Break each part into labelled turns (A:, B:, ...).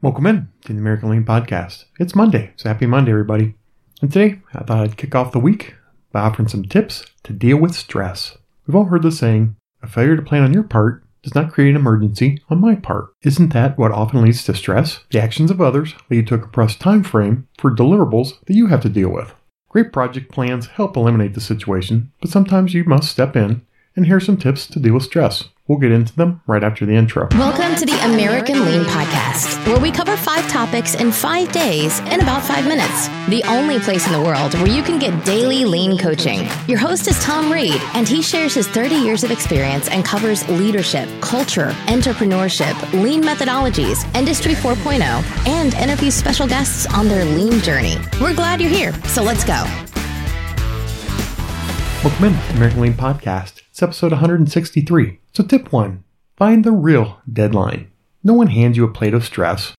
A: Welcome in to the American Lean Podcast. It's Monday, so happy Monday, everybody. And today, I thought I'd kick off the week by offering some tips to deal with stress. We've all heard the saying, a failure to plan on your part does not create an emergency on my part. Isn't that what often leads to stress? The actions of others lead to a compressed time frame for deliverables that you have to deal with. Great project plans help eliminate the situation, but sometimes you must step in and here are some tips to deal with stress. We'll get into them right after the intro.
B: Welcome to the American Lean Podcast, where we cover five topics in five days in about five minutes. The only place in the world where you can get daily lean coaching. Your host is Tom Reed, and he shares his 30 years of experience and covers leadership, culture, entrepreneurship, lean methodologies, Industry 4.0, and interviews special guests on their lean journey. We're glad you're here, so let's go.
A: Welcome in to American Lean Podcast. It's episode 163. So, tip one find the real deadline. No one hands you a plate of stress.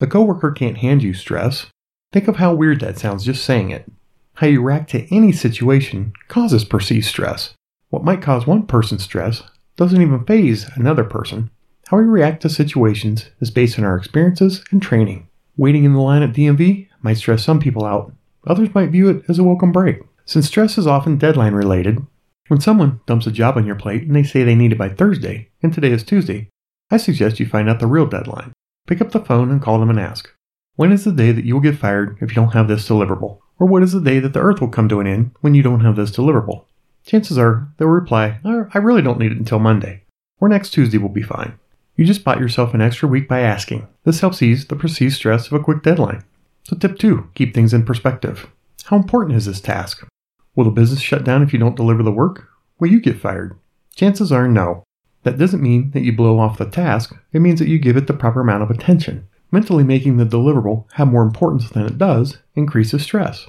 A: A coworker can't hand you stress. Think of how weird that sounds just saying it. How you react to any situation causes perceived stress. What might cause one person stress doesn't even faze another person. How we react to situations is based on our experiences and training. Waiting in the line at DMV might stress some people out. Others might view it as a welcome break. Since stress is often deadline related, when someone dumps a job on your plate and they say they need it by Thursday, and today is Tuesday, I suggest you find out the real deadline. Pick up the phone and call them and ask, When is the day that you will get fired if you don't have this deliverable? Or what is the day that the earth will come to an end when you don't have this deliverable? Chances are they'll reply, I really don't need it until Monday, or next Tuesday will be fine. You just bought yourself an extra week by asking. This helps ease the perceived stress of a quick deadline. So, tip two keep things in perspective. How important is this task? Will the business shut down if you don't deliver the work? Will you get fired? Chances are no. That doesn't mean that you blow off the task, it means that you give it the proper amount of attention. Mentally making the deliverable have more importance than it does increases stress.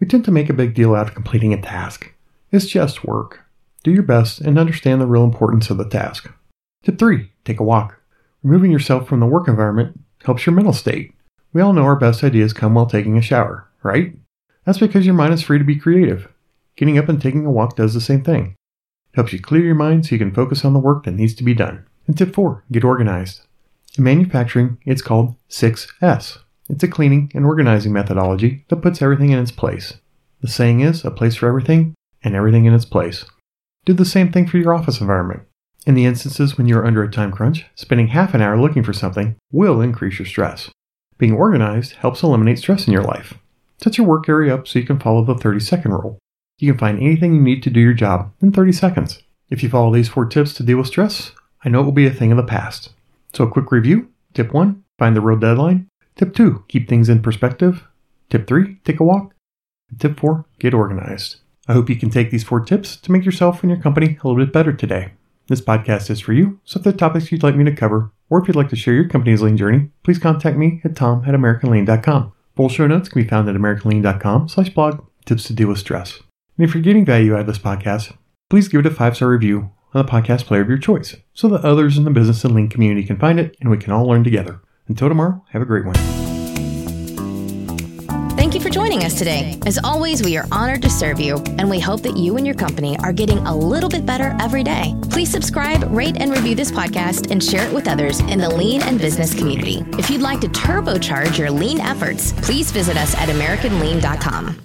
A: We tend to make a big deal out of completing a task. It's just work. Do your best and understand the real importance of the task. Tip 3 Take a walk. Removing yourself from the work environment helps your mental state. We all know our best ideas come while taking a shower, right? That's because your mind is free to be creative. Getting up and taking a walk does the same thing. It helps you clear your mind so you can focus on the work that needs to be done. And tip four, get organized. In manufacturing, it's called 6S. It's a cleaning and organizing methodology that puts everything in its place. The saying is a place for everything and everything in its place. Do the same thing for your office environment. In the instances when you're under a time crunch, spending half an hour looking for something will increase your stress. Being organized helps eliminate stress in your life. Set your work area up so you can follow the 30 second rule. You can find anything you need to do your job in 30 seconds. If you follow these four tips to deal with stress, I know it will be a thing of the past. So, a quick review. Tip 1 Find the real deadline. Tip 2 Keep things in perspective. Tip 3 Take a walk. And tip 4 Get organized. I hope you can take these four tips to make yourself and your company a little bit better today. This podcast is for you, so if there are topics you'd like me to cover, or if you'd like to share your company's lean journey, please contact me at tom at americanlean.com. Full show notes can be found at americanlean.com slash blog tips to deal with stress. And if you're getting value out of this podcast, please give it a five star review on the podcast player of your choice so that others in the business and lean community can find it and we can all learn together. Until tomorrow, have a great one.
B: Thank you for joining us today. As always, we are honored to serve you, and we hope that you and your company are getting a little bit better every day. Please subscribe, rate, and review this podcast and share it with others in the lean and business community. If you'd like to turbocharge your lean efforts, please visit us at AmericanLean.com.